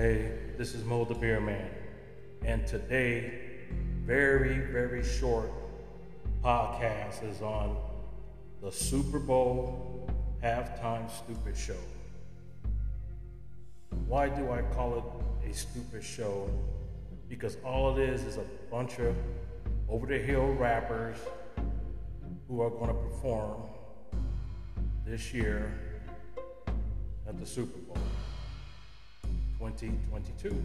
Hey, this is Mo the Beer Man, and today, very, very short podcast is on the Super Bowl halftime stupid show. Why do I call it a stupid show? Because all it is is a bunch of over the hill rappers who are going to perform this year at the Super Bowl 2022.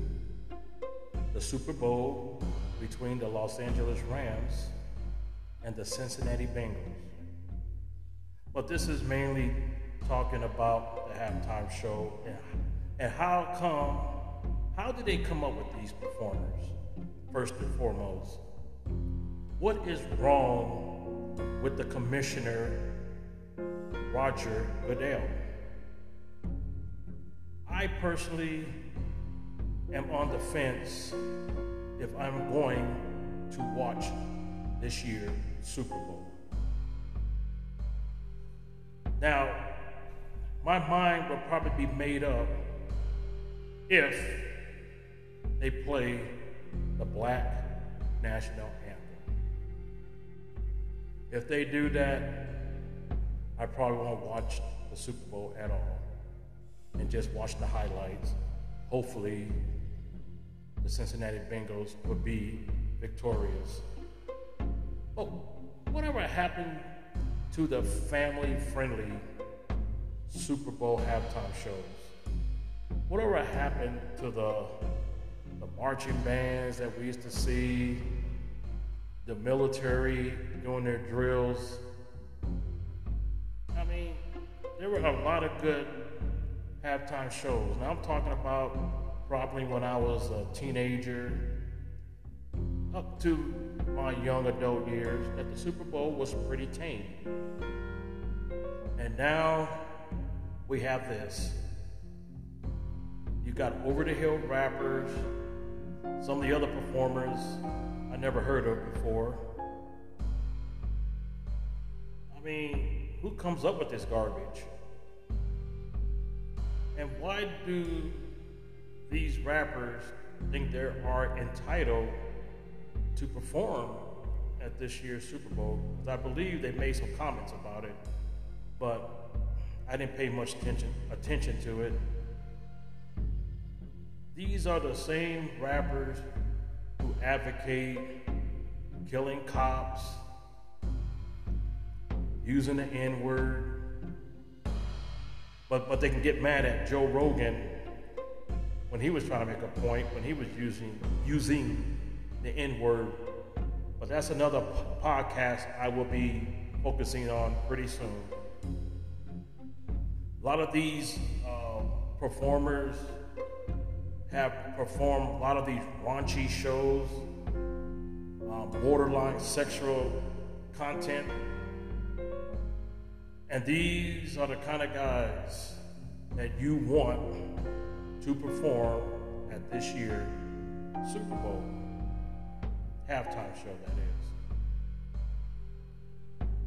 The Super Bowl between the Los Angeles Rams and the Cincinnati Bengals. But this is mainly talking about the halftime show and, and how come, how did they come up with these performers, first and foremost? What is wrong with the commissioner, Roger Goodell? I personally am on the fence if I'm going to watch this year Super Bowl. Now, my mind will probably be made up if they play the black national anthem. If they do that, I probably won't watch the Super Bowl at all and just watch the highlights. Hopefully, the Cincinnati Bengals will be victorious. But whatever happened to the family friendly Super Bowl halftime shows? Whatever happened to the, the marching bands that we used to see, the military doing their drills? I mean, there were a lot of good halftime shows. Now I'm talking about probably when I was a teenager up to my young adult years that the Super Bowl was pretty tame. And now we have this. You got over the hill rappers, some of the other performers I never heard of before. I mean, who comes up with this garbage? And why do these rappers think they are entitled to perform at this year's Super Bowl? I believe they made some comments about it, but I didn't pay much attention attention to it. These are the same rappers who advocate killing cops, using the N-word, but, but they can get mad at Joe Rogan when he was trying to make a point, when he was using, using the N word. But that's another p- podcast I will be focusing on pretty soon. A lot of these uh, performers have performed a lot of these raunchy shows, um, borderline sexual content. And these are the kind of guys that you want to perform at this year's Super Bowl halftime show, that is.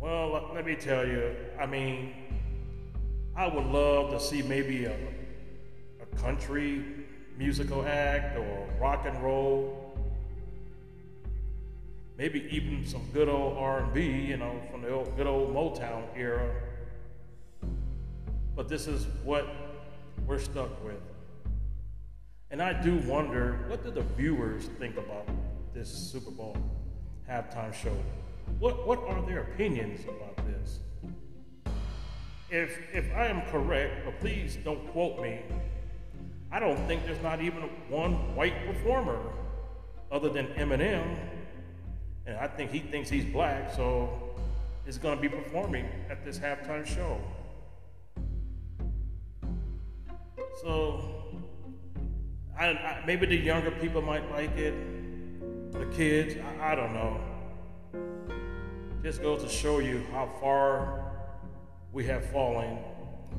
Well, let me tell you, I mean, I would love to see maybe a, a country musical act or rock and roll maybe even some good old R&B, you know, from the old, good old Motown era. But this is what we're stuck with. And I do wonder, what do the viewers think about this Super Bowl halftime show? What, what are their opinions about this? If, if I am correct, but please don't quote me, I don't think there's not even one white performer other than Eminem and I think he thinks he's black, so he's going to be performing at this halftime show. So I, I, maybe the younger people might like it, the kids, I, I don't know. Just goes to show you how far we have fallen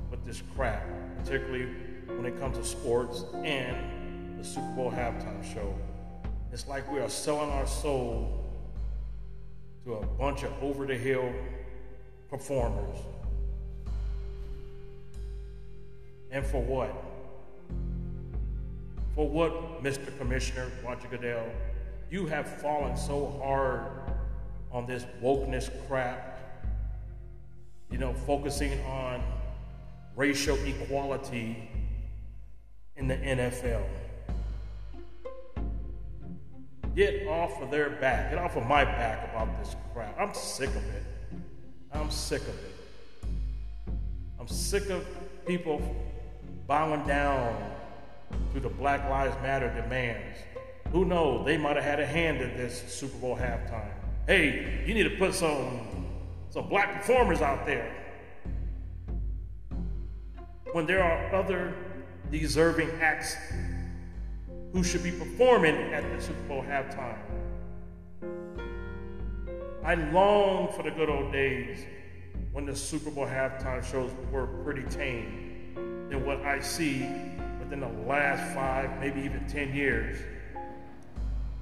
with this crap, particularly when it comes to sports and the Super Bowl halftime show. It's like we are selling our soul to a bunch of over the hill performers. And for what? For what, Mr. Commissioner Roger Goodell, you have fallen so hard on this wokeness crap, you know, focusing on racial equality in the NFL. Get off of their back. Get off of my back about this crap. I'm sick of it. I'm sick of it. I'm sick of people bowing down to the Black Lives Matter demands. Who knows? They might have had a hand in this Super Bowl halftime. Hey, you need to put some some black performers out there. When there are other deserving acts who should be performing at the Super Bowl halftime. I long for the good old days when the Super Bowl halftime shows were pretty tame than what I see within the last five, maybe even 10 years.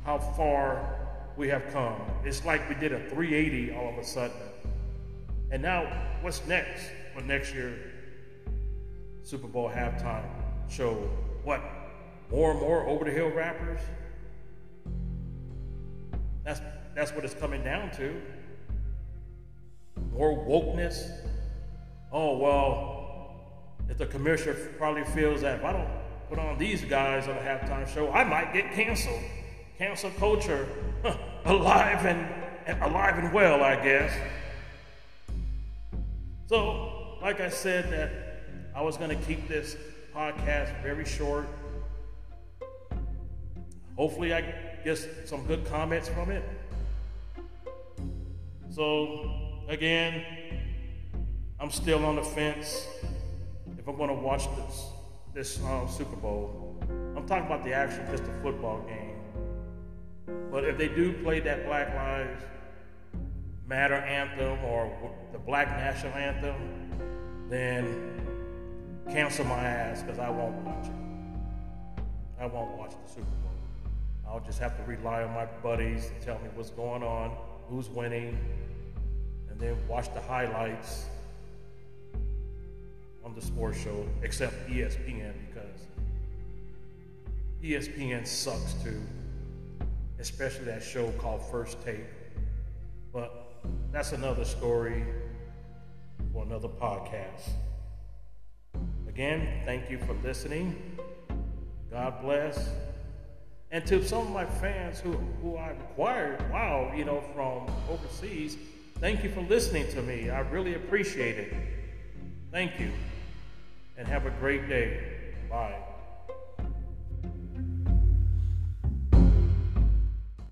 How far we have come. It's like we did a 380 all of a sudden. And now, what's next for next year Super Bowl halftime show? What? More and more over the hill rappers? That's that's what it's coming down to. More wokeness. Oh well, if the commissioner probably feels that if I don't put on these guys on the halftime show, I might get canceled. Cancel culture, alive and alive and well, I guess. So, like I said, that I was going to keep this podcast very short. Hopefully, I get some good comments from it. So, again, I'm still on the fence if I'm going to watch this this um, Super Bowl. I'm talking about the actual just the football game. But if they do play that Black Lives Matter anthem or the Black National Anthem, then cancel my ass because I won't watch it. I won't watch the Super Bowl. I'll just have to rely on my buddies to tell me what's going on, who's winning, and then watch the highlights on the sports show, except ESPN because ESPN sucks too especially that show called First Take. But that's another story for another podcast. Again, thank you for listening. God bless. And to some of my fans who, who I've acquired, wow, you know, from overseas, thank you for listening to me. I really appreciate it. Thank you. And have a great day. Bye.